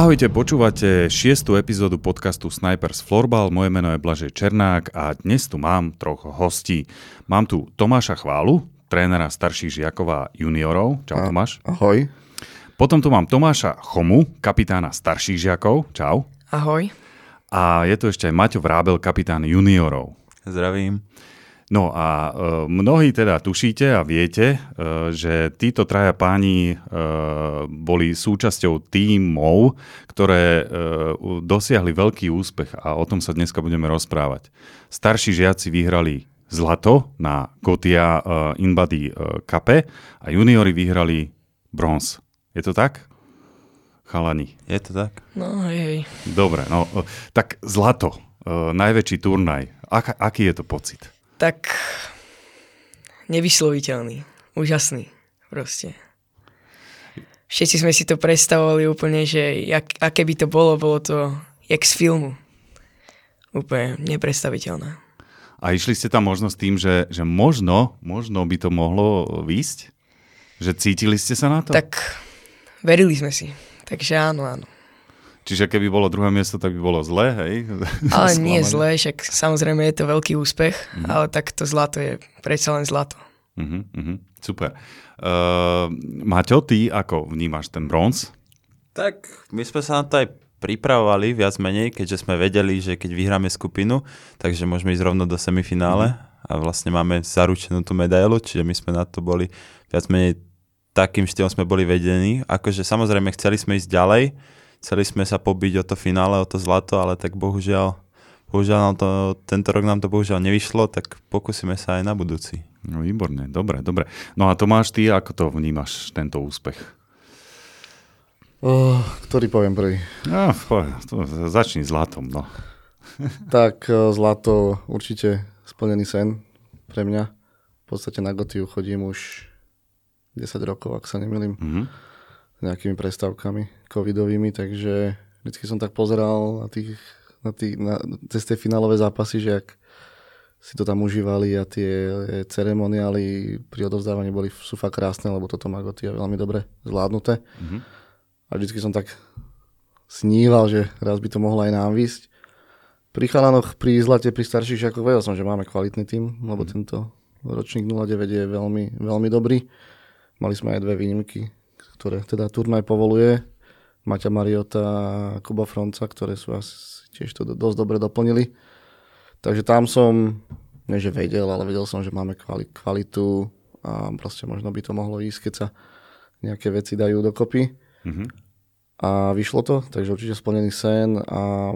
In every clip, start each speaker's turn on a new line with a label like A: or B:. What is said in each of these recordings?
A: Ahojte, počúvate šiestu epizódu podcastu Snipers Florbal. Moje meno je Blažej Černák a dnes tu mám troch hostí. Mám tu Tomáša Chválu, trénera starších žiakov a juniorov. Čau a, Tomáš.
B: Ahoj.
A: Potom tu mám Tomáša Chomu, kapitána starších žiakov. Čau.
C: Ahoj.
A: A je tu ešte aj Maťo Vrábel, kapitán juniorov.
D: Zdravím.
A: No a e, mnohí teda tušíte a viete, e, že títo traja páni e, boli súčasťou tímov, ktoré e, dosiahli veľký úspech a o tom sa dneska budeme rozprávať. Starší žiaci vyhrali zlato na Gotia e, Inbody e, Cup a juniori vyhrali bronz. Je to tak? Chalani.
D: Je to tak?
C: No hej.
A: Dobre, no tak zlato, e, najväčší turnaj. Ak, aký je to pocit?
C: Tak nevysloviteľný. Úžasný. Proste. Všetci sme si to predstavovali úplne, že jak, aké by to bolo, bolo to jak z filmu. Úplne nepredstaviteľné.
A: A išli ste tam možno s tým, že, že možno, možno by to mohlo výjsť? Že cítili ste sa na to?
C: Tak verili sme si. Takže áno, áno.
A: Čiže keby bolo druhé miesto, tak by bolo zlé, hej?
C: Ale nie zlé, však samozrejme je to veľký úspech, mm. ale tak to zlato je predsa len zlato.
A: Uh-huh, uh-huh, super. Uh, Maťo, ty ako vnímaš ten bronz?
D: Tak my sme sa na to aj pripravovali viac menej, keďže sme vedeli, že keď vyhráme skupinu, takže môžeme ísť rovno do semifinále mm. a vlastne máme zaručenú tú medailu, čiže my sme na to boli viac menej takým štýlom sme boli vedení. Akože samozrejme chceli sme ísť ďalej, Chceli sme sa pobiť o to finále, o to zlato, ale tak bohužiaľ, bohužiaľ nám to, tento rok nám to bohužiaľ nevyšlo, tak pokúsime sa aj na budúci.
A: No výborne, dobre, dobre. No a Tomáš, ty ako to vnímaš, tento úspech?
B: Oh, ktorý poviem prvý?
A: No, to, začni zlatom, no.
B: tak eh, zlato určite splnený sen pre mňa. V podstate na Gotiu chodím už 10 rokov, ak sa nemýlim. Mm-hmm nejakými prestávkami covidovými, takže vždycky som tak pozeral na tých, na tých na, cez tie finálové zápasy, že ak si to tam užívali a tie ceremoniály pri odovzdávaní boli, sú fakt krásne, lebo toto Magoty je veľmi dobre zvládnuté. Mm-hmm. A vždycky som tak sníval, že raz by to mohlo aj nám výsť. Pri chalanoch, pri zlate, pri starších žiakoch vedel som, že máme kvalitný tým, lebo mm-hmm. tento ročník 09 je veľmi, veľmi dobrý. Mali sme aj dve výnimky, ktoré teda turnaj povoluje. Maťa Mariota a Kuba Fronca, ktoré sú asi tiež to dosť dobre doplnili. Takže tam som, nie že vedel, ale vedel som, že máme kvalitu a proste možno by to mohlo ísť, keď sa nejaké veci dajú dokopy. Mm-hmm. A vyšlo to, takže určite splnený sen a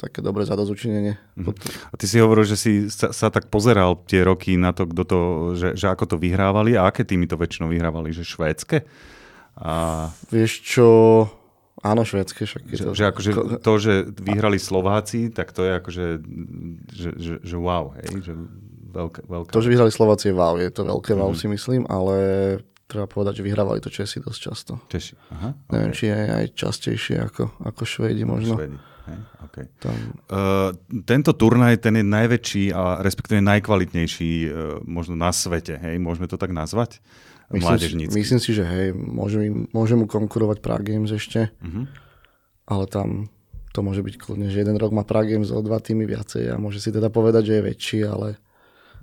B: také dobré zadozučinenie.
A: Mm-hmm. A ty si hovoril, že si sa, sa tak pozeral tie roky na to, kto to, že, že ako to vyhrávali a aké týmy to väčšinou vyhrávali, že švédske?
B: A... Vieš čo, áno, švedské však.
A: Že, že akože to, že vyhrali Slováci, tak to je akože, že, že, že wow, hej, že veľká, veľká.
B: To, že vyhrali Slováci je wow, je to veľké wow mm-hmm. si myslím, ale treba povedať, že vyhrávali to Česi dosť často.
A: Česi, aha. Okay.
B: Neviem, či je aj častejšie ako, ako Švédi možno.
A: Švédi. Hey, okay. Tam... Uh, tento turnaj, ten je najväčší a respektíve najkvalitnejší uh, možno na svete, hej, môžeme to tak nazvať?
B: Myslím si, myslím si, že hej, môžem, môžem mu konkurovať Prague Games ešte, uh-huh. ale tam to môže byť kľudne, že jeden rok má Prague Games o dva týmy viacej a môže si teda povedať, že je väčší, ale,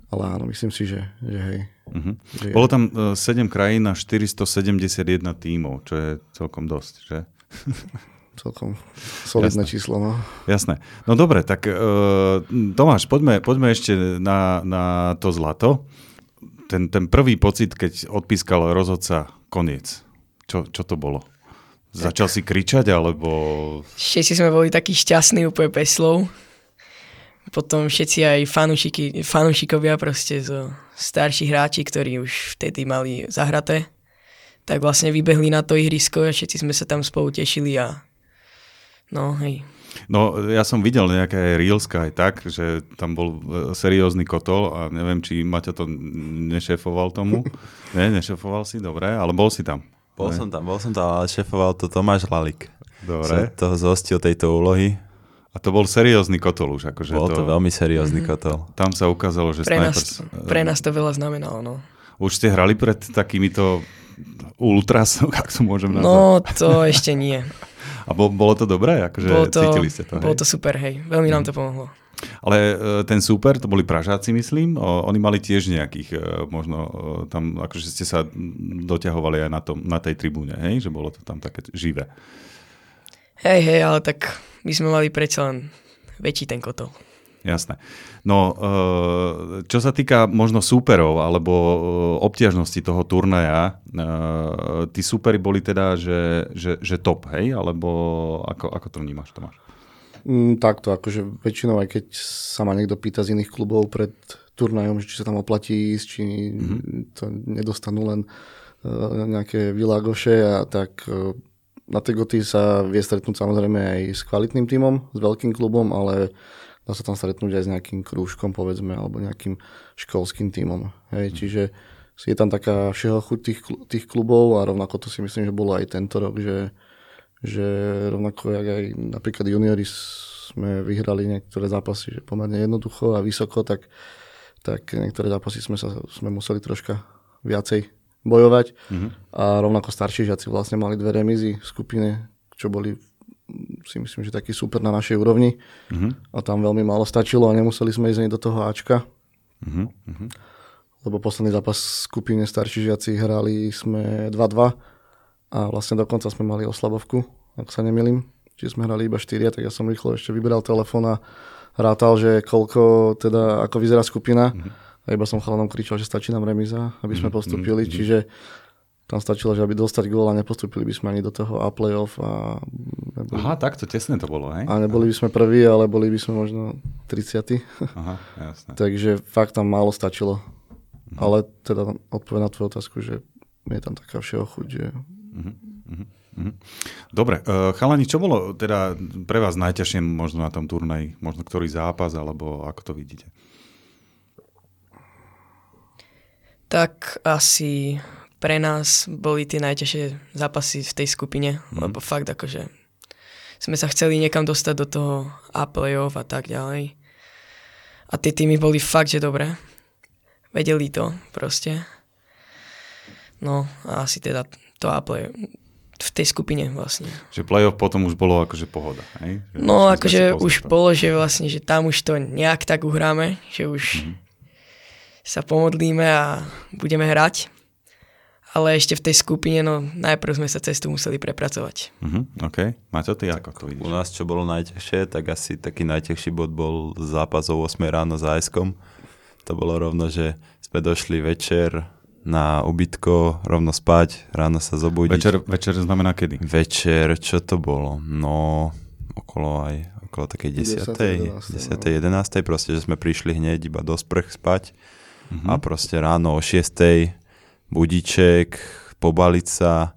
B: ale áno, myslím si, že, že hej. Uh-huh.
A: Že Bolo tam uh, e, 7 krajín a 471 tímov, čo je celkom dosť, že?
B: celkom solidné Jasné. číslo. No.
A: Jasné. No dobre, tak uh, Tomáš, poďme, poďme ešte na, na to zlato ten, ten prvý pocit, keď odpískal rozhodca koniec, čo, čo to bolo? Začal si kričať, alebo...
C: Všetci sme boli takí šťastní, úplne bez slov. Potom všetci aj fanúšiky, fanúšikovia proste zo starších hráči, ktorí už vtedy mali zahraté, tak vlastne vybehli na to ihrisko a všetci sme sa tam spolu tešili a no hej,
A: No, ja som videl nejaké Reelska aj tak, že tam bol e, seriózny kotol a neviem, či Maťo to nešefoval tomu. ne, nešefoval si, dobre, ale bol si tam.
D: Bol ne? som tam, bol som tam, ale šefoval to Tomáš Lalik.
A: Dobre.
D: To zostil tejto úlohy.
A: A to bol seriózny kotol už. Akože
D: bol to, to veľmi seriózny mm-hmm. kotol.
A: Tam sa ukázalo, že
C: pre Snipers... Nás, pre nás to veľa znamenalo, no.
A: Už ste hrali pred takýmito ultras, ak to môžem nazvať?
C: No, to ešte nie.
A: A bol, bolo to dobré? Akože
C: bolo to,
A: cítili ste to,
C: Bolo
A: hej?
C: to super, hej. Veľmi nám to pomohlo.
A: Ale e, ten super, to boli Pražáci, myslím. Oni mali tiež nejakých, e, možno e, tam, akože ste sa doťahovali aj na, tom, na tej tribúne, hej? Že bolo to tam také živé.
C: Hej, hej, ale tak my sme mali predsa len väčší ten kotol.
A: Jasné. No, e, čo sa týka možno súperov alebo e, obťažnosti toho turnaja, e, tí súperi boli teda, že, že, že top, hej? Alebo ako, ako to vnímaš, Tomáš?
B: Mm, takto, akože väčšinou, aj keď sa ma niekto pýta z iných klubov pred turnajom, či sa tam oplatí ísť, či mm-hmm. to nedostanú len nejaké világoše, a tak na tej goty sa vie stretnúť samozrejme aj s kvalitným tímom, s veľkým klubom, ale dá sa tam stretnúť aj s nejakým krúžkom, povedzme, alebo nejakým školským tímom. Hej, mm. Čiže je tam taká všeho chuť tých, tých klubov a rovnako to si myslím, že bolo aj tento rok, že že rovnako jak aj napríklad juniori sme vyhrali niektoré zápasy že pomerne jednoducho a vysoko, tak, tak niektoré zápasy sme, sa, sme museli troška viacej bojovať mm-hmm. a rovnako starší žiaci vlastne mali dve remizy v skupine, čo boli si myslím, že taký super na našej úrovni mm-hmm. a tam veľmi málo stačilo a nemuseli sme ísť ani do toho Ačka. Mm-hmm. Lebo posledný zápas skupine starší žiaci hrali sme 2-2 a vlastne dokonca sme mali oslabovku, ak sa nemilím. Čiže sme hrali iba 4, tak ja som rýchlo ešte vybral telefón a rátal, že koľko, teda ako vyzerá skupina. Mm-hmm. A iba som chalanom kričal, že stačí nám remiza, aby sme mm-hmm. postupili. Mm-hmm. Čiže tam stačilo, že aby dostať gól a nepostupili by sme ani do toho A playoff. A
A: neboli... Aha, takto tesné to bolo, hej?
B: A neboli by sme prví, ale boli by sme možno 30.
A: Aha, jasné.
B: Takže fakt tam málo stačilo. Mm-hmm. Ale teda odpoveď na tvoju otázku, že je tam taká všeho chuť, že
A: Uh-huh. Dobre, uh, chalani, čo bolo teda pre vás najťažšie možno na tom turnaji? Možno ktorý zápas, alebo ako to vidíte?
C: Tak asi pre nás boli tie najťažšie zápasy v tej skupine, mm. lebo fakt akože sme sa chceli niekam dostať do toho A playoff a tak ďalej. A tie týmy boli fakt, že dobré. Vedeli to proste. No a asi teda to Apple v tej skupine vlastne.
A: Že playoff potom už bolo akože pohoda, hej?
C: Že no akože už bolo, že vlastne, že tam už to nejak tak uhráme, že už mm-hmm. sa pomodlíme a budeme hrať. Ale ešte v tej skupine, no najprv sme sa cestu museli prepracovať.
A: Mm-hmm, OK. Maťo, ty ako to vidíš?
D: U nás čo bolo najťažšie, tak asi taký najťažší bod bol zápas o 8 ráno za ASKom. To bolo rovno, že sme došli večer, na ubytko, rovno spať, ráno sa zobudiť.
A: Večer, večer znamená kedy?
D: Večer, čo to bolo? No, okolo aj okolo takej 10. 10. 11. 11. proste, že sme prišli hneď iba do sprch spať uh-huh. a proste ráno o 6. budiček, pobaliť sa,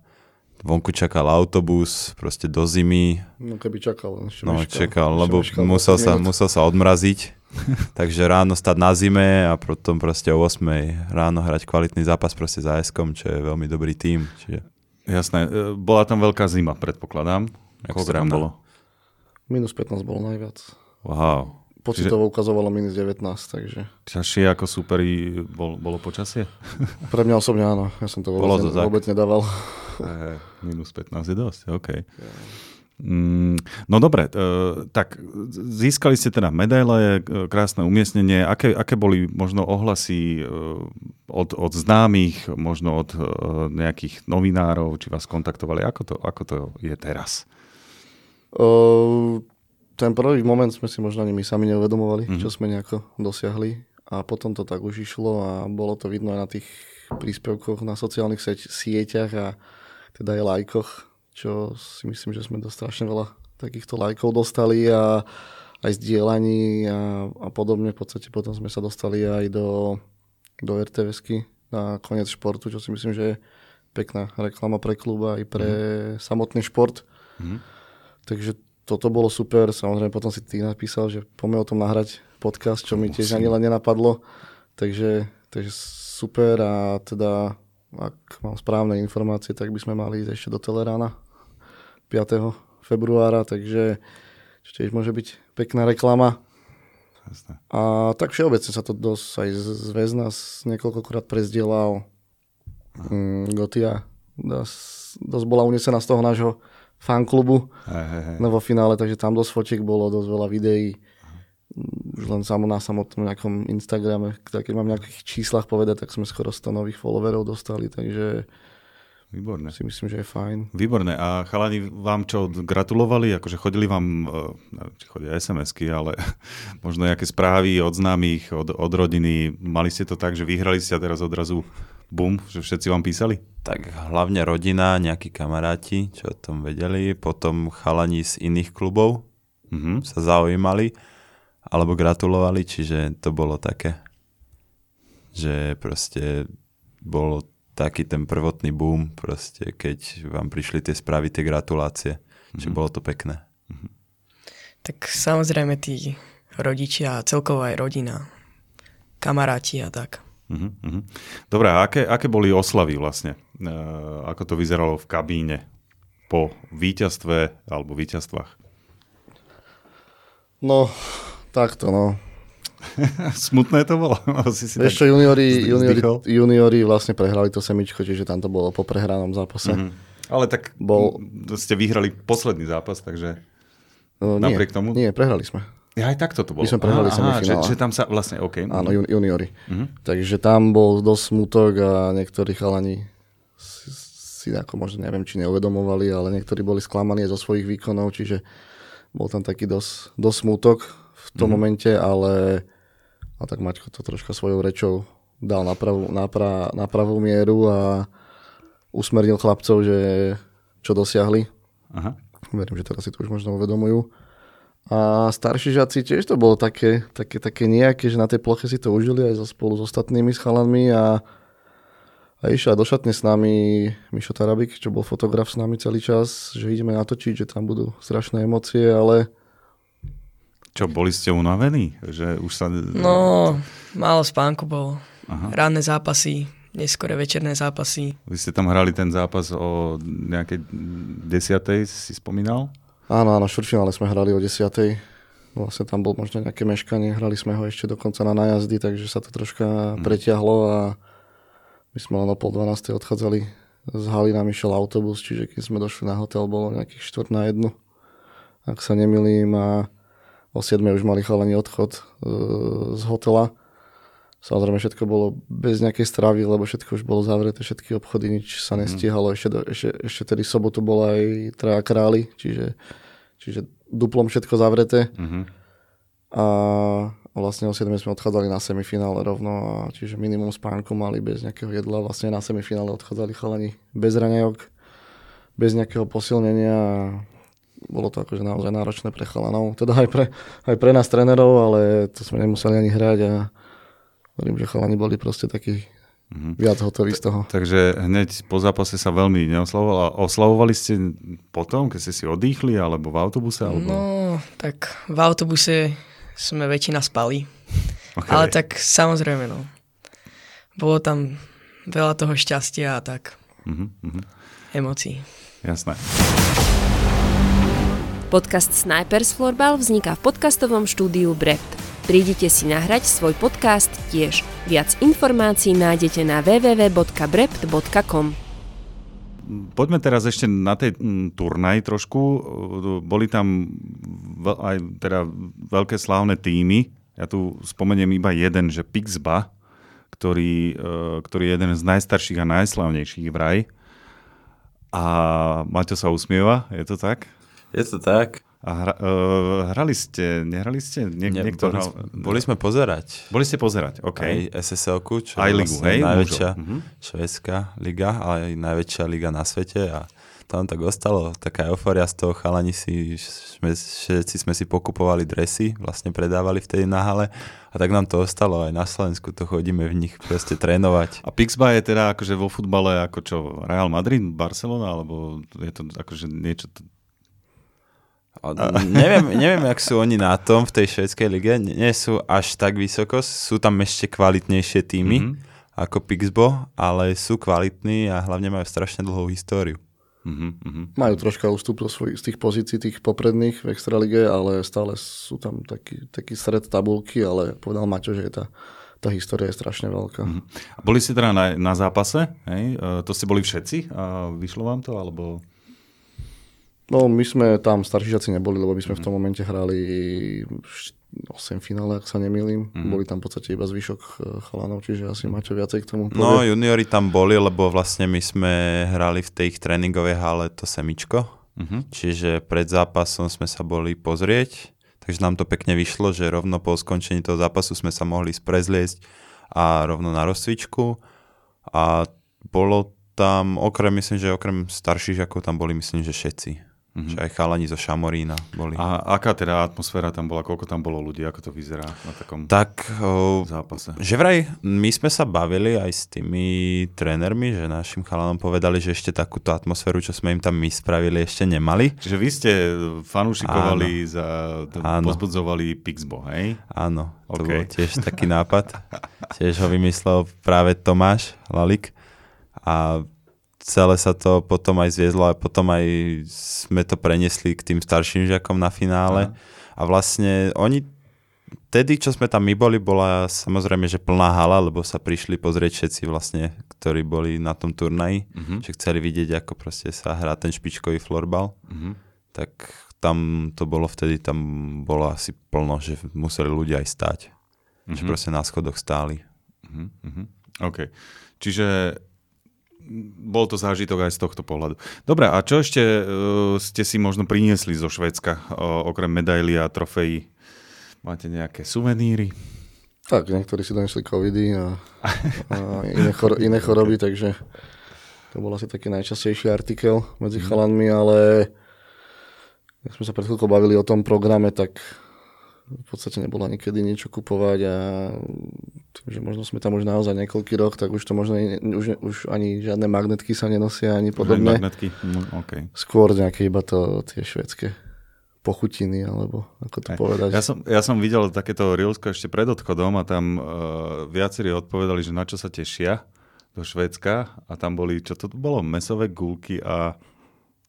D: vonku čakal autobus, proste do zimy.
B: No keby čakal.
D: No čakal, lebo musel sa, musel sa odmraziť Takže ráno stať na zime a potom proste o 8 ráno hrať kvalitný zápas proste za Eskom, čo je veľmi dobrý tím. Čiže...
A: Jasné. E, bola tam veľká zima, predpokladám. Koľko tam bolo?
B: Minus 15 bolo najviac.
A: Wow.
B: Pocitovo ukazovalo minus 19, takže...
A: Ťažšie ako superi bol, bolo počasie?
B: Pre mňa osobne áno, ja som to vôbec, to ne, vôbec nedával.
A: E, minus 15 je dosť, OK. Yeah. Mm, no dobre, e, tak získali ste teda medaile, e, krásne umiestnenie. Aké, aké boli možno ohlasy e, od, od známych, možno od nejakých novinárov, či vás kontaktovali? Ako to, ako to je teraz?
B: Uh, ten prvý moment sme si možno ani my sami neuvedomovali, mm-hmm. čo sme nejako dosiahli. A potom to tak už išlo a bolo to vidno aj na tých príspevkoch na sociálnych sieťach a teda aj lajkoch čo si myslím, že sme dosť strašne veľa takýchto lajkov dostali a aj zdieľaní a, a podobne. V podstate potom sme sa dostali aj do, do RTVSky na koniec športu, čo si myslím, že je pekná reklama pre kluba aj pre mm. samotný šport. Mm. Takže toto bolo super. Samozrejme potom si ty napísal, že poďme o tom nahrať podcast, čo mi tiež ani len nenapadlo. Takže, takže super a teda ak mám správne informácie, tak by sme mali ísť ešte do Telerána 5. februára, takže tiež môže byť pekná reklama. Jasne. A tak všeobecne sa to dosť aj zväz nás niekoľkokrát prezdielal. Mm, Gotia dosť, dosť bola unesená z toho nášho fanklubu
A: Hej, hej, hej.
B: no, vo finále, takže tam dosť fotiek bolo, dosť veľa videí. Už len samo na samotnom nejakom Instagrame, keď mám nejakých číslach povedať, tak sme skoro 100 nových followerov dostali, takže
A: Výborné.
B: si myslím, že je fajn.
A: Výborné. A chalani vám čo, gratulovali? Akože chodili vám, eh, neviem, či chodia SMS-ky, ale možno nejaké správy od známych, od, od rodiny. Mali ste to tak, že vyhrali ste a teraz odrazu bum, že všetci vám písali?
D: Tak hlavne rodina, nejakí kamaráti, čo o tom vedeli, potom chalani z iných klubov
A: Mhm.
D: sa zaujímali alebo gratulovali, čiže to bolo také, že proste bolo taký ten prvotný boom, proste, keď vám prišli tie správy, tie gratulácie. Čiže bolo to pekné.
C: Tak samozrejme tí rodičia a celkovo aj rodina, kamaráti a tak.
A: Mhm. Dobre, a aké, aké boli oslavy vlastne? E, ako to vyzeralo v kabíne po víťazstve alebo víťazstvách?
B: No, takto no.
A: Smutné to bolo? si si
B: Vieš čo, juniori, juniori, juniori vlastne prehrali to semičko, čiže tam to bolo po prehranom zápase.
A: Mhm. Ale tak
B: Bol-
A: ste vyhrali posledný zápas, takže
B: No, nie,
A: Napriek tomu?
B: Nie, prehrali sme.
A: Ja aj takto to bolo.
B: My sme prehrali semifinále.
A: že, že tam sa vlastne, OK.
B: Áno, jun, juniori.
A: Mhm.
B: Takže tam bol dosť smutok a niektorí chalani si, si ako možno neviem, či neuvedomovali, ale niektorí boli sklamaní aj zo svojich výkonov, čiže bol tam taký dosť, dosť smutok v tom
A: Mhm.
B: momente, ale a tak Maťko to troška svojou rečou dal na pravú, na, pra, na pravú mieru a usmernil chlapcov, že čo dosiahli.
A: Aha.
B: Verím, že teraz si to už možno uvedomujú. A starší žiaci tiež to bolo také, také, také nejaké, že na tej ploche si to užili aj so, spolu s ostatnými s chalanmi a, a išiel do šatne s nami Mišo Tarabik, čo bol fotograf s nami celý čas, že ideme natočiť, že tam budú strašné emócie, ale
A: Čo, boli ste unavení? Že už sa...
C: No, málo spánku bolo.
A: Aha.
C: Ranné zápasy, neskore večerné zápasy.
A: Vy ste tam hrali ten zápas o nejakej desiatej, si spomínal?
B: Áno, áno, štvrťfinále sme hrali o 10. Vlastne tam bol možno nejaké meškanie, hrali sme ho ešte dokonca na nájazdy, takže sa to troška pretiahlo a my sme len o pol 12. odchádzali z haly, nám išiel autobus, čiže keď sme došli na hotel, bolo nejakých štvrt na jednu, ak sa nemilím a o 7. už mali chalani odchod e, z hotela. Samozrejme všetko bolo bez nejakej stravy, lebo všetko už bolo zavreté, všetky obchody, nič sa nestíhalo. Ešte, ešte, ešte tedy sobotu bola aj traja králi, čiže, čiže duplom všetko zavreté.
A: Mhm.
B: A vlastne o 7 sme odchádzali na semifinále rovno, a čiže minimum spánku mali bez nejakého jedla. Vlastne na semifinále odchádzali chalani bez raňajok, bez nejakého posilnenia. a Bolo to akože naozaj náročné pre chalanov, teda aj pre, aj pre nás trénerov, ale to sme nemuseli ani hrať a hovorím, že chalani boli proste takí
A: Mhm.
B: viac hotoví z toho.
A: Takže hneď po zápase sa veľmi neoslavovali. Oslavovali ste potom, keď ste si odýchli, alebo v autobuse? Alebo...
C: No, tak v autobuse sme väčšina spali.
A: Okay.
C: Ale tak samozrejme, no. Bolo tam veľa toho šťastia a tak
A: Mhm, mhm.
C: emócií.
A: Jasné.
E: Podcast Snipers Florbal vzniká v podcastovom štúdiu Brept. Prídite si nahrať svoj podcast tiež. Viac informácií nájdete na www.brept.com.
A: Poďme teraz ešte na tej mm, turnaj trošku. Boli tam aj teda veľké slávne týmy. Ja tu spomeniem iba jeden, že Pixba, ktorý, e, ktorý je jeden z najstarších a najslavnejších vraj. A Maťo sa usmieva, je to tak?
D: Je to tak?
A: A hra, uh, hrali ste, nehrali ste? Nie,
D: Nie,
A: niekto
D: boli,
A: hral,
D: boli sme pozerať.
A: boli ste pozerať, OK.
D: Aj SSL-ku, čo
A: Aj
D: je
A: ligu,
D: vlastne
A: hej,
D: najväčšia
A: mužov. Mhm.
D: švedská liga, ale aj najväčšia liga na svete a tam tak ostalo taká euforia z toho, chalani si, sme, všetci sme si pokupovali dresy, vlastne predávali vtedy na hale a tak nám to ostalo aj na Slovensku, to chodíme v nich proste trénovať.
A: A Pixba je teda akože vo futbale ako čo, Real Madrid, Barcelona, alebo je to akože niečo... t-
D: A neviem, neviem, jak sú oni na tom v tej švedskej lige, nie sú až tak vysoko, sú tam ešte kvalitnejšie týmy
A: Mhm.
D: mm-hmm. ako Pixbo, ale sú kvalitní a hlavne majú strašne dlhú históriu.
A: Uh-huh.
B: Majú troška ústup zo svojich, z tých pozícií tých popredných v Extralige, ale stále sú tam taký, taký sred tabulky, ale povedal Maťo, že je tá, tá história je strašne veľká.
A: Mhm. A boli ste teda na, na zápase, hej? E, to ste boli všetci a vyšlo vám to, alebo...
B: No, my sme tam, starší žiaci neboli, lebo my sme v tom momente hrali 8 finále, ak sa nemýlim. Mm. Boli tam v podstate iba zvyšok e, chalanov, čiže asi máte viacej k tomu
D: povie. No, juniori tam boli, lebo vlastne my sme hrali v tej ich tréningovej hale to semičko. Mm-hmm. Čiže pred zápasom sme sa boli pozrieť, takže nám to pekne vyšlo, že rovno po skončení toho zápasu sme sa mohli sprezliesť a rovno na rozcvičku. A bolo tam, okrem, myslím, že okrem starších ako tam boli, myslím, že všetci. Mm-hmm. Že aj chalani zo Šamorína boli.
A: A aká teda atmosféra tam bola? Koľko tam bolo ľudí? Ako to vyzerá na takom
D: tak,
A: o, zápase?
D: Že vraj, my sme sa bavili aj s tými trénermi, že našim chalanom povedali, že ešte takúto atmosféru, čo sme im tam my spravili, ešte nemali.
A: Čiže vy ste fanúšikovali, za, Áno. pozbudzovali Pixbo, hej?
D: Áno, to okay. bol tiež taký nápad. tiež ho vymyslel práve Tomáš Lalik. A celé sa to potom aj zviezlo a potom aj sme to prenesli k tým starším žiakom na finále. Aha. A vlastne oni Tedy, čo sme tam my boli, bola samozrejme, že plná hala, lebo sa prišli pozrieť všetci vlastne, ktorí boli na tom turnaji, uh-huh. že chceli vidieť, ako proste sa hrá ten špičkový florbal. Uh-huh. Tak tam to bolo vtedy, tam bolo asi plno, že museli ľudia aj stáť. Uh-huh. Že proste na schodoch stáli.
A: Uh-huh. OK. Čiže bol to zážitok aj z tohto pohľadu. Dobre, a čo ešte uh, ste si možno priniesli zo Švedska, uh, okrem medaily a trofejí? Máte nejaké suveníry?
B: Tak, niektorí si donesli covidy a, a iné, chor- iné choroby, takže to bol asi taký najčastejší artikel medzi chalanmi, ale keď sme sa pred chvíľkou bavili o tom programe, tak v podstate nebolo nikedy niečo kupovať a tým, že možno sme tam už naozaj niekoľký rok, tak už to možno už, už ani žiadne magnetky sa nenosia ani podobne.
A: Magnetky, no, okay.
B: Skôr nejaké iba to tie švedské pochutiny, alebo ako to Aj. povedať.
A: Ja som, ja som videl takéto Rilsko ešte pred odchodom a tam uh, viacerí odpovedali, že na čo sa tešia do Švedska a tam boli, čo to bolo, mesové gulky a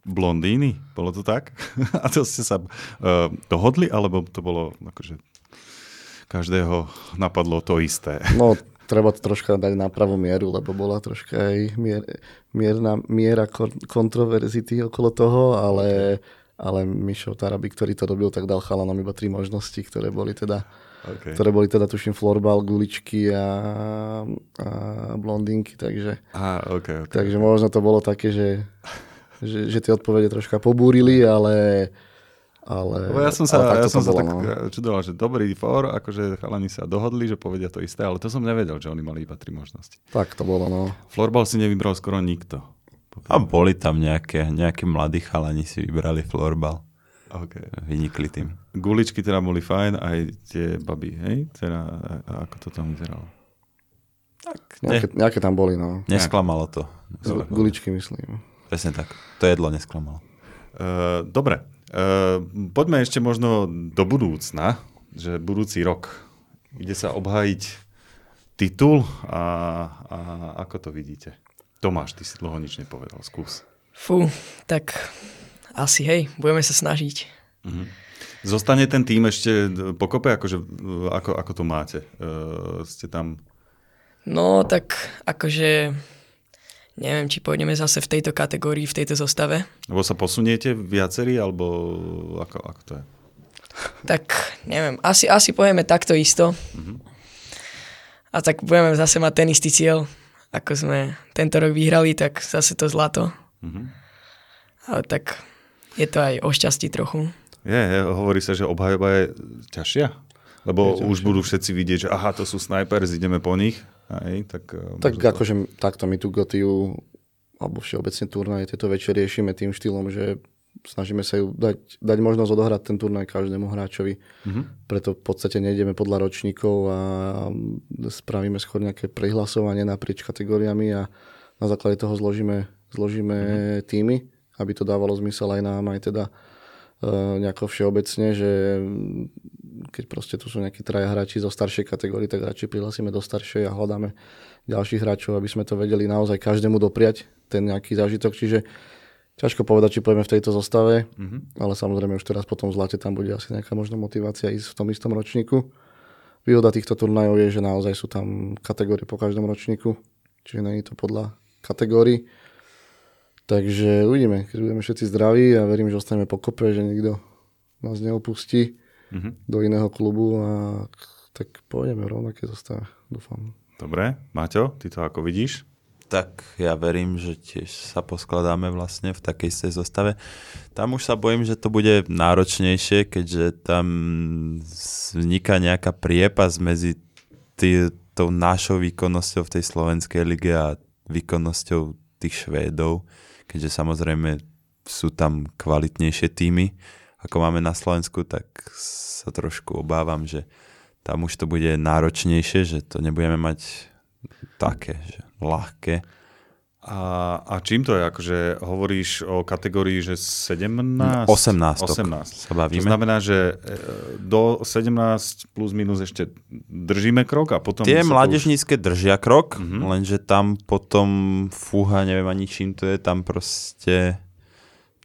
A: blondíny, bolo to tak? A to ste sa uh, dohodli, alebo to bolo akože každého napadlo to isté?
B: No, treba to troška dať na pravú mieru, lebo bola troška aj mier, mierna, miera kontroverzity okolo toho, ale, ale Mišo Tarabi, ktorý to robil, tak dal chalanom iba tri možnosti, ktoré boli teda Okay. ktoré boli teda tuším florbal, guličky a, a blondinky, takže,
A: ah, okay, okay.
B: takže možno to bolo také, že že, že tie odpovede troška pobúrili, ale... ale
A: Lebo ja som sa, ja som sa tak no. čudoval, že dobrý for, akože chalani sa dohodli, že povedia to isté, ale to som nevedel, že oni mali iba tri možnosti.
B: Tak to bolo, no.
A: Florbal si nevybral skoro nikto.
D: A boli tam nejaké, nejaké mladí chalani si vybrali florbal.
A: Okay.
D: Vynikli tým.
A: Guličky teda boli fajn, aj tie baby, hej? Teda, ako to tam vyzeralo?
B: Tak, nejaké, ne, nejaké tam boli, no.
D: Nesklamalo to.
B: Guličky, myslím.
D: Presne tak. To jedlo nesklamalo.
A: Uh, dobre. Uh, poďme ešte možno do budúcna, že budúci rok. Ide sa obhájiť titul a, a ako to vidíte? Tomáš, ty si dlho nič nepovedal, skús.
C: Fú, tak asi hej, budeme sa snažiť. Uh-huh.
A: Zostane ten tým ešte pokope, akože, ako, ako to máte? Uh, ste tam...
C: No tak akože neviem, či pôjdeme zase v tejto kategórii, v tejto zostave.
A: Lebo sa posuniete viacerí, alebo ako, ako to je?
C: Tak neviem, asi, asi pojeme takto isto. Uh-huh. A tak budeme zase mať ten istý cieľ, ako sme tento rok vyhrali, tak zase to zlato. Uh-huh. Ale tak je to aj o šťastí trochu.
A: Je, je, hovorí sa, že obhajoba je ťažšia? Lebo je už budú všetci vidieť, že aha, to sú snajpers, ideme po nich. Hej, tak
B: eh, tak to... akože takto my tu Gotiu alebo všeobecne turnaje tieto večer riešime tým štýlom, že snažíme sa ju dať, dať možnosť odohrať ten turnaj každému hráčovi. Mm-hmm. Preto v podstate nejdeme podľa ročníkov a spravíme skôr nejaké prihlasovanie naprieč kategóriami a na základe toho zložíme, zložíme mm-hmm. týmy, aby to dávalo zmysel aj nám, aj teda uh, nejako všeobecne, že keď proste tu sú nejakí traja hráči zo staršej kategórie, tak radšej prihlasíme do staršej a hľadáme ďalších hráčov, aby sme to vedeli naozaj každému dopriať, ten nejaký zážitok. Čiže ťažko povedať, či pojeme v tejto zostave, mm-hmm. ale samozrejme už teraz po tom zlate tam bude asi nejaká možná motivácia ísť v tom istom ročníku. Výhoda týchto turnajov je, že naozaj sú tam kategórie po každom ročníku, čiže je to podľa kategórií. Takže uvidíme, keď budeme všetci zdraví a verím, že ostaneme pokope, že nikto nás neopustí mm-hmm. do iného klubu a tak pôjdeme v rovnaké zostave, dúfam.
A: Dobre, Maťo, ty to ako vidíš?
D: Tak ja verím, že tiež sa poskladáme vlastne v takej istej zostave. Tam už sa bojím, že to bude náročnejšie, keďže tam vzniká nejaká priepas medzi tý, tou našou výkonnosťou v tej slovenskej lige a výkonnosťou tých Švédov, keďže samozrejme sú tam kvalitnejšie týmy, ako máme na Slovensku, tak sa trošku obávam, že tam už to bude náročnejšie, že to nebudeme mať také, že ľahké.
A: A, a čím to je? Akože hovoríš o kategórii, že 17?
D: 18.
A: 18.
D: Sa bavíme.
A: To znamená, že e, do 17 plus minus ešte držíme krok a potom...
D: Tie mládežnícke už... držia krok, uh-huh. lenže tam potom fúha, neviem ani čím to je, tam proste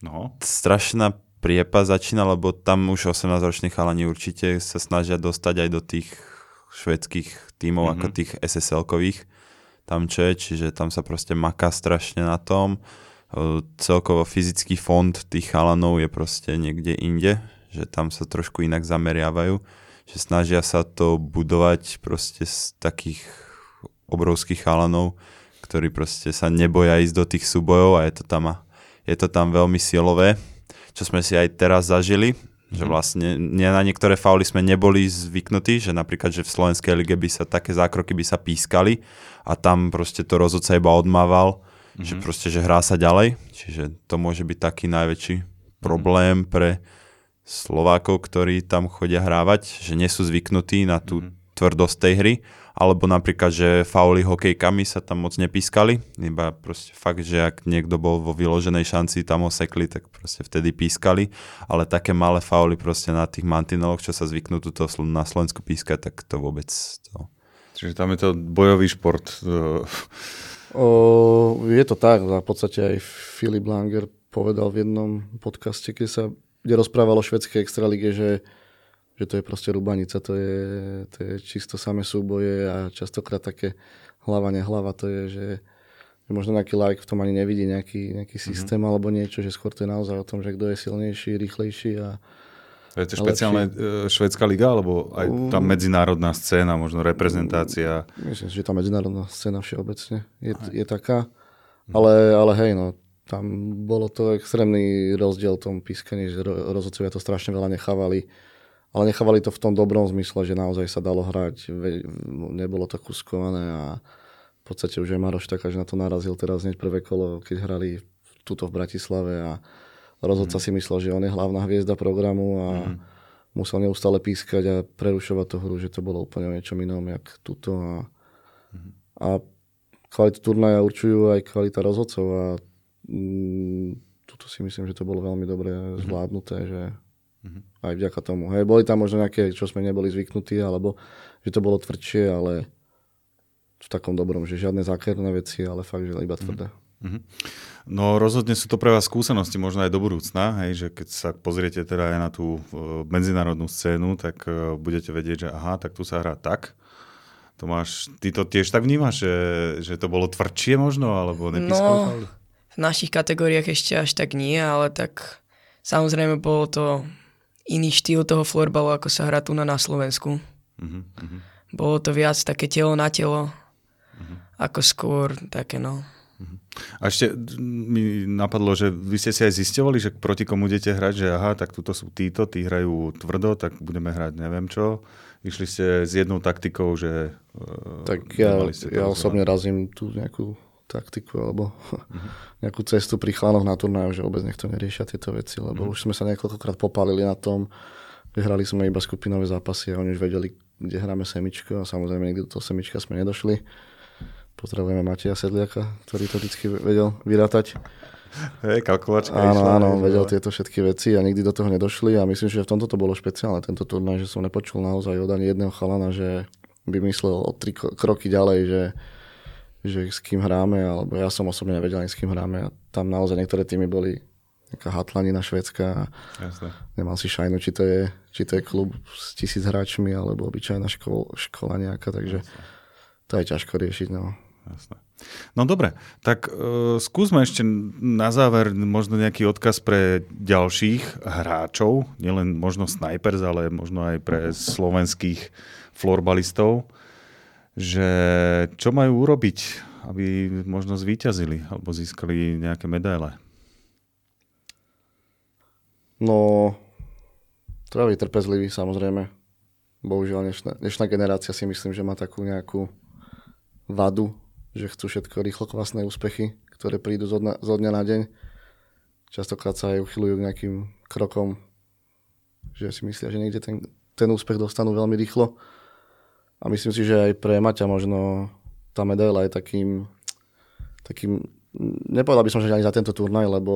D: no. strašná priepa začína, lebo tam už 18-roční chalani určite sa snažia dostať aj do tých švedských tímov mm-hmm. ako tých SSL-kových tam čo je, čiže tam sa proste maká strašne na tom. Celkovo fyzický fond tých chalanov je proste niekde inde, že tam sa trošku inak zameriavajú, že snažia sa to budovať proste z takých obrovských chalanov, ktorí proste sa neboja ísť do tých súbojov a je to tam, je to tam veľmi silové čo sme si aj teraz zažili, že mhm. vlastne na niektoré fauly sme neboli zvyknutí, že napríklad, že v Slovenskej lige by sa také zákroky by sa pískali a tam proste to rozhodca iba odmával, mm-hmm. že proste, že hrá sa ďalej, čiže to môže byť taký najväčší problém mm-hmm. pre Slovákov, ktorí tam chodia hrávať, že nie sú zvyknutí na tú mm-hmm. tvrdosť tej hry alebo napríklad, že fauly hokejkami sa tam moc nepískali, iba proste fakt, že ak niekto bol vo vyloženej šanci, tam ho sekli, tak proste vtedy pískali, ale také malé fauly proste na tých mantineloch, čo sa zvyknú tuto na Slovensku pískať, tak to vôbec to...
A: Čiže tam je to bojový šport.
B: O, je to tak, v podstate aj Filip Langer povedal v jednom podcaste, keď sa kde rozprával o švedskej extralige, že že to je proste rubanica, to je, to je čisto samé súboje a častokrát také hlava, nehlava, to je, že, že možno nejaký like v tom ani nevidí nejaký, nejaký mm-hmm. systém alebo niečo, že skôr to je naozaj o tom, že kto je silnejší, rýchlejší a
A: je to špeciálne lepší. švedská liga, alebo aj tá medzinárodná scéna, možno reprezentácia?
B: Myslím, že tá medzinárodná scéna všeobecne je, je taká. Mhm. Ale, ale hej, no, tam bolo to extrémny rozdiel v tom pískaní, že rozhodcovia to strašne veľa nechávali ale nechávali to v tom dobrom zmysle, že naozaj sa dalo hrať, nebolo to kuskované a v podstate už aj Maroš taká, že na to narazil teraz hneď prvé kolo, keď hrali tuto v Bratislave a rozhodca mm. si myslel, že on je hlavná hviezda programu a mm. musel neustále pískať a prerušovať tú hru, že to bolo úplne o niečom inom, jak tuto a, mm. a kvalitu turnaja určujú aj kvalita rozhodcov a mm, tuto si myslím, že to bolo veľmi dobre mm. zvládnuté, že Mm-hmm. Aj vďaka tomu. Hej, boli tam možno nejaké, čo sme neboli zvyknutí, alebo že to bolo tvrdšie, ale v takom dobrom, že žiadne zákerné veci, ale fakt, že iba tvrdé. Mm-hmm.
A: No rozhodne sú to pre vás skúsenosti, možno aj do budúcna, hej, že keď sa pozriete teda aj na tú uh, medzinárodnú scénu, tak uh, budete vedieť, že aha, tak tu sa hrá tak. Tomáš, ty to tiež tak vnímaš, že, že to bolo tvrdšie možno, alebo nepískali?
C: No, v našich kategóriách ešte až tak nie, ale tak samozrejme bolo to iný štýl toho florbalu, ako sa hrá tu na, na Slovensku. Uh-huh, Bolo to viac také telo na telo, uh-huh. ako skôr také no.
A: Uh-huh. A ešte mi napadlo, že vy ste si aj zistovali, že proti komu idete hrať, že aha, tak tuto sú títo, tí hrajú tvrdo, tak budeme hrať neviem čo. Išli ste s jednou taktikou, že...
B: E, tak ja, ja osobne razím tú nejakú taktiku alebo uh-huh. nejakú cestu pri chlánoch na turnaju, že vôbec nechto neriešia tieto veci, lebo uh-huh. už sme sa niekoľkokrát popálili na tom, že hrali sme iba skupinové zápasy a oni už vedeli, kde hráme semičko a samozrejme nikdy do toho semička sme nedošli. Pozdravujeme Mateja Sedliaka, ktorý to vždy vedel vyrátať.
A: Hej, kalkulačka
B: Áno, išla, áno, vedel tieto všetky veci a nikdy do toho nedošli a myslím, že v tomto to bolo špeciálne, tento turnaj, že som nepočul naozaj od ani jedného chalana, že by myslel o tri kroky ďalej, že že s kým hráme, alebo ja som osobne nevedel ani s kým hráme a tam naozaj niektoré týmy boli nejaká hatlanina švedská a Jasne. nemal si šajnu, či to, je, či to je klub s tisíc hráčmi alebo obyčajná škol, škola nejaká, takže Jasne. to je ťažko riešiť. No.
A: jasné. No dobre, tak uh, skúsme ešte na záver možno nejaký odkaz pre ďalších hráčov, nielen možno snipers, ale možno aj pre slovenských florbalistov, že čo majú urobiť, aby možno zvíťazili alebo získali nejaké medaile.
B: No, treba byť trpezlivý samozrejme. Bohužiaľ dnešná, dnešná generácia si myslím, že má takú nejakú vadu, že chcú všetko rýchlo kvasné úspechy, ktoré prídu zo dňa, zo dňa na deň. Častokrát sa aj uchylujú k nejakým krokom, že si myslia, že niekde ten, ten úspech dostanú veľmi rýchlo. A myslím si, že aj pre Maťa možno tá medaila je takým, takým nepovedal by som, že ani za tento turnaj, lebo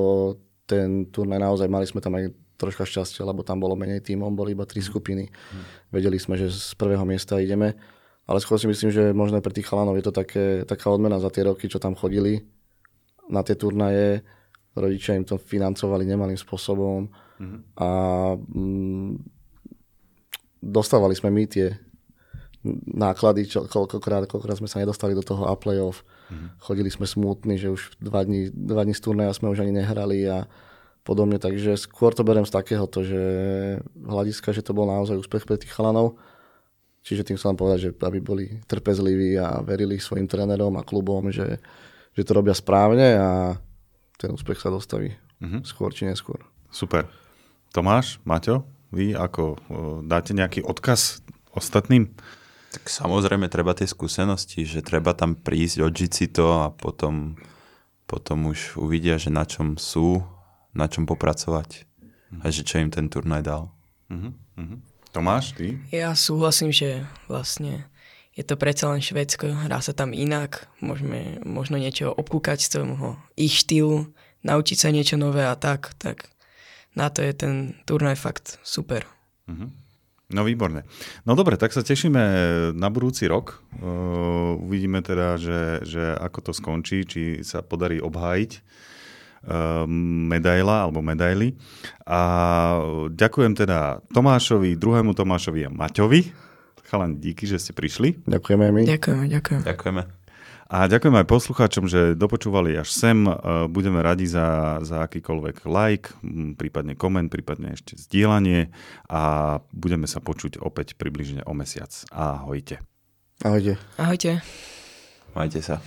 B: ten turnaj naozaj mali sme tam aj troška šťastia, lebo tam bolo menej tímov, boli iba tri skupiny. Mm. Vedeli sme, že z prvého miesta ideme. Ale skôr si myslím, že možno pre tých chalanov je to také, taká odmena za tie roky, čo tam chodili na tie turnaje. Rodičia im to financovali nemalým spôsobom mm. a mm, dostávali sme my tie náklady, čo, koľkokrát, koľkokrát sme sa nedostali do toho a playoff. Mm. Chodili sme smutní, že už dva dní, dva dní z turnaja sme už ani nehrali a podobne, takže skôr to berem z takéhoto, že hľadiska, že to bol naozaj úspech pre tých chalanov. Čiže tým chcem povedať, že aby boli trpezliví a verili svojim trénerom a klubom, že, že to robia správne a ten úspech sa dostaví uh-huh. skôr či neskôr.
A: Super. Tomáš, Maťo, vy ako dáte nejaký odkaz ostatným?
D: Tak samozrejme treba tie skúsenosti, že treba tam prísť, odžiť si to a potom, potom už uvidia, že na čom sú na čom popracovať a že čo im ten turnaj dal. Uh-huh,
A: uh-huh. Tomáš, ty?
C: Ja súhlasím, že vlastne je to predsa len Švedsko, hrá sa tam inak, môžeme možno niečo obkúkať z toho ich štýlu, naučiť sa niečo nové a tak, tak na to je ten turnaj fakt super. Uh-huh.
A: No výborne. No dobre, tak sa tešíme na budúci rok. Uh, uvidíme teda, že, že ako to skončí, či sa podarí obhájiť Ehm, medaila alebo medaily. A ďakujem teda Tomášovi, druhému Tomášovi a Maťovi. Chalan, díky, že ste prišli.
B: Ďakujeme my.
C: Ďakujeme, ďakujeme.
D: Ďakujeme.
A: A ďakujem aj poslucháčom, že dopočúvali až sem. Ehm, budeme radi za, za akýkoľvek like, prípadne koment, prípadne ešte zdieľanie a budeme sa počuť opäť približne o mesiac. Ahojte.
B: Ahojte.
C: Ahojte.
D: Majte sa.